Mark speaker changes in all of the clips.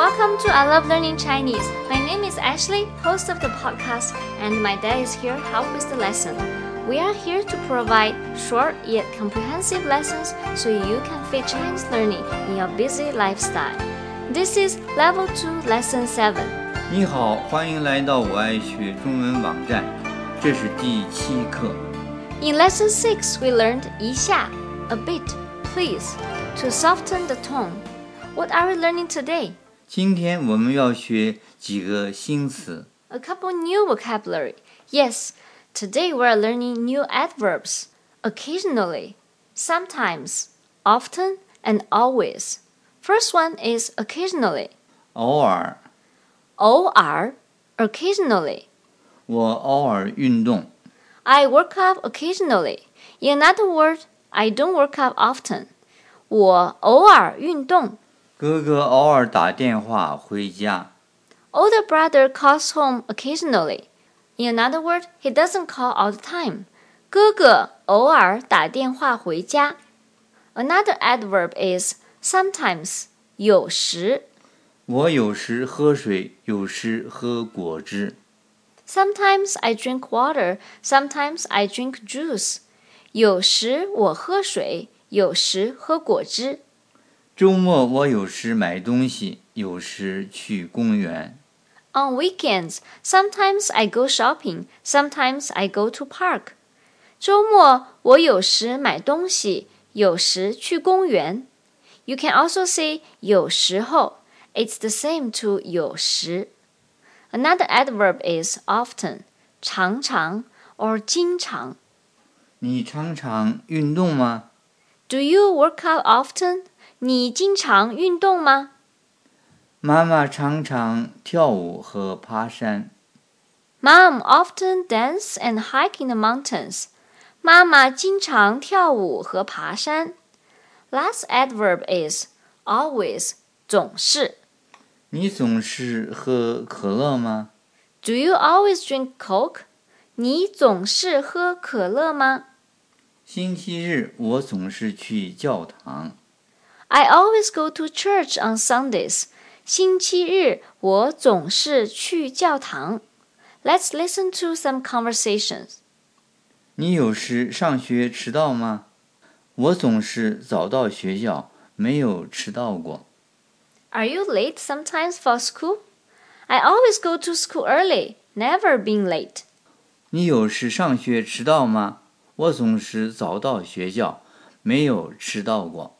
Speaker 1: welcome to I Love Learning Chinese. My name is Ashley, host of the podcast, and my dad is here to help with the lesson. We are here to provide short yet comprehensive lessons so you can fit Chinese learning in your busy lifestyle. This is Level 2 Lesson 7.
Speaker 2: 你好，欢迎来到我爱学中文网站，这是第七课。
Speaker 1: In Lesson 6, we learned 一下, a bit, please, to soften the tone. What are we learning today?
Speaker 2: 今天我们要学几个新词。
Speaker 1: A couple new vocabulary. Yes, today we are learning new adverbs. Occasionally, sometimes, often, and always. First one is occasionally.
Speaker 2: 偶尔，
Speaker 1: 偶尔 occasionally.
Speaker 2: 我偶尔运动。
Speaker 1: I work out occasionally. In another word, I don't work out often. 我偶尔运动。
Speaker 2: 哥哥偶尔打电话回家。
Speaker 1: Older brother calls home occasionally. In another word, he doesn't call all the time. 哥哥偶尔打电话回家。Another adverb is sometimes. 有时。
Speaker 2: 我有时喝水，有时喝果汁。
Speaker 1: Sometimes I drink water. Sometimes I drink juice. 有时我喝水，有时喝果汁。
Speaker 2: 周末我有时买东西，有时去公园。
Speaker 1: On weekends, sometimes I go shopping, sometimes I go to park. 周末我有时买东西，有时去公园。You can also say 有时候. It's the same to 有时。Another adverb is often, 常常 or 经常。
Speaker 2: 你常常运动吗？
Speaker 1: Do you work out often? 你经常运动吗？
Speaker 2: 妈妈常常跳舞和爬山。
Speaker 1: Mom often dance and hike in the mountains. 妈妈经常跳舞和爬山。Last adverb is always 总是。
Speaker 2: 你总是喝可乐吗
Speaker 1: ？Do you always drink Coke? 你总是喝可乐吗
Speaker 2: 星期日我总是去教堂。
Speaker 1: ？I always go to church on Sundays. 星期日我总是去教堂。Let's listen to some conversations.
Speaker 2: 你有时上学迟到吗？我总是早到学校，没有迟到过。
Speaker 1: Are you late sometimes for school? I always go to school early, never being late.
Speaker 2: 你有时上学迟到吗？我总是早到学校，没有迟到过。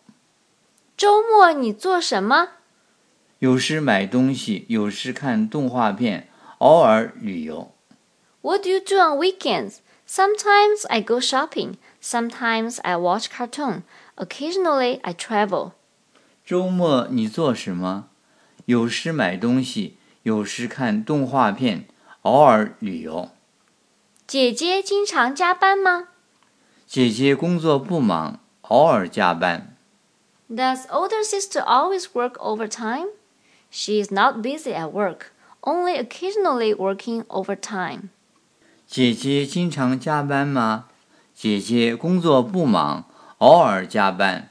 Speaker 1: 周末你做什么？
Speaker 2: 有时买东西，有时看动画片，偶尔旅游。
Speaker 1: What do you do on weekends? Sometimes I go shopping. Sometimes I watch cartoon. Occasionally I travel.
Speaker 2: 周末你做什么？有时买东西，有时看动画片，偶尔旅游。
Speaker 1: 姐姐经常加班吗
Speaker 2: 姐姐工作不忙，偶尔加班。
Speaker 1: Does older sister always work overtime? She is not busy at work, only occasionally working overtime.
Speaker 2: 姐姐经常加班吗？姐姐工作不忙，偶尔加班。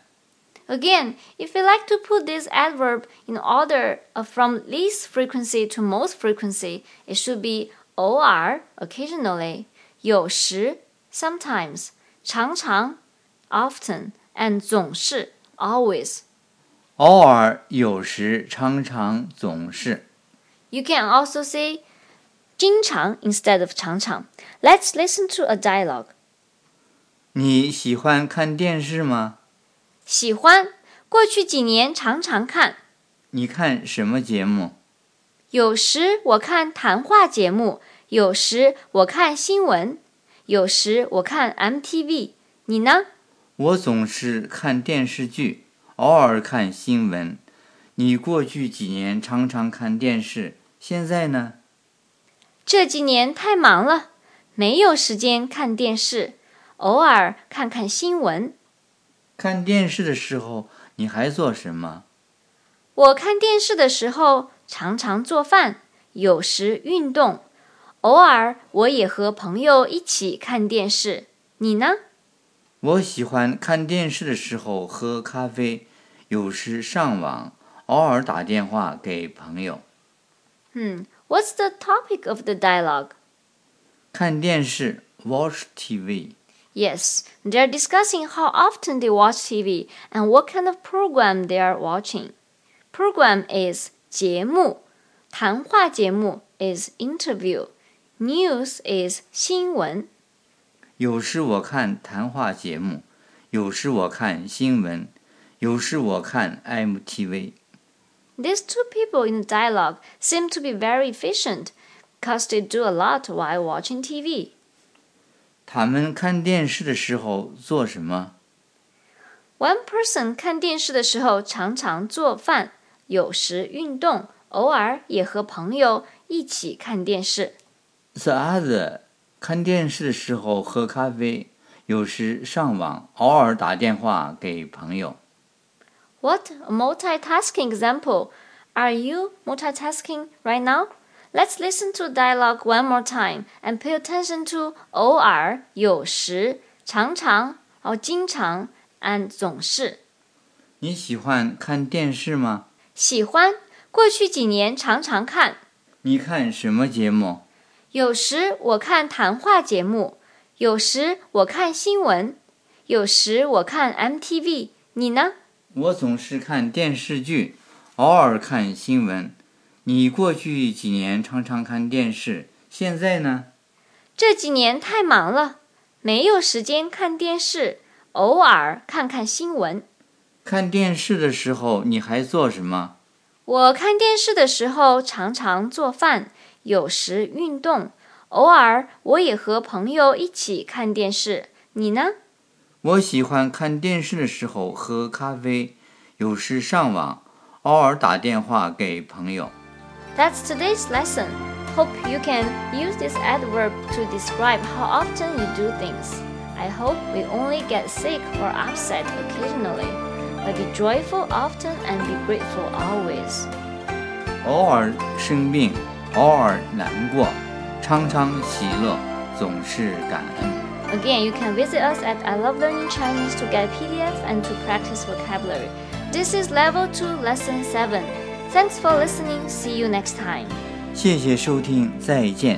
Speaker 1: Again, if you like to put this adverb in order of from least frequency to most frequency, it should be or occasionally, 有时 sometimes, 常常 often, and 总是 always.
Speaker 2: 偶尔、有时、常常、总是。
Speaker 1: You can also say 经常 instead of 常常. Let's listen to a dialogue.
Speaker 2: 你喜欢看电视吗？
Speaker 1: 喜欢，过去几年常常看。
Speaker 2: 你看什么节目？
Speaker 1: 有时我看谈话节目，有时我看新闻，有时我看 MTV。你呢？
Speaker 2: 我总是看电视剧，偶尔看新闻。你过去几年常常看电视，现在呢？
Speaker 1: 这几年太忙了，没有时间看电视，偶尔看看新闻。
Speaker 2: 看电视的时候你还做什么？
Speaker 1: 我看电视的时候常常做饭，有时运动，偶尔我也和朋友一起看电视。你呢？
Speaker 2: 我喜欢看电视的时候喝咖啡，有时上网， 偶尔打电话给朋友。
Speaker 1: Hmm. What's the topic of the dialogue?
Speaker 2: 看电视 watch TV。
Speaker 1: Yes, they're discussing how often they watch TV and what kind of program they are watching. Program is 节目，谈话节目 is interview, news is 新闻。
Speaker 2: 有时我看谈话节目，有时我看新闻，有时我看 MTV。
Speaker 1: These two people in the dialogue seem to be very efficient because they do a lot while watching TV.
Speaker 2: 他们看电视的时候做什么？
Speaker 1: One person 看电视的时候常常做饭，有时运动，偶尔也和朋友一起看电视。
Speaker 2: The other 看电视的时候喝咖啡，有时上网，偶尔打电话给朋友。
Speaker 1: What a multitasking example! Are you multitasking right now? Let's listen to dialogue one more time and pay attention to 偶尔、有时、常常、哦经常 and 总是。
Speaker 2: 你喜欢看电视吗？
Speaker 1: 喜欢，过去几年常常看。
Speaker 2: 你看什么节目？
Speaker 1: 有时我看谈话节目，有时我看新闻，有时我看 MTV。你呢？
Speaker 2: 我总是看电视剧，偶尔看新闻。你过去几年常常看电视，现在呢？
Speaker 1: 这几年太忙了，没有时间看电视，偶尔看看新闻。
Speaker 2: 看电视的时候你还做什么？
Speaker 1: 我看电视的时候常常做饭，有时运动，偶尔我也和朋友一起看电视。你呢？
Speaker 2: 我喜欢看电视的时候喝咖啡，有时上网，偶尔打电话给朋友。
Speaker 1: That's today's lesson. Hope you can use this adverb to describe how often you do things. I hope we only get sick or upset occasionally, but be joyful often and be grateful always.
Speaker 2: 偶尔生病， 偶尔难过，常常喜乐，总是感恩。
Speaker 1: Again, you can visit us at I Love Learning Chinese to get PDF and to practice vocabulary. This is Level 2, Lesson 7. Thanks for listening. See you next time.
Speaker 2: 谢谢收听，再见。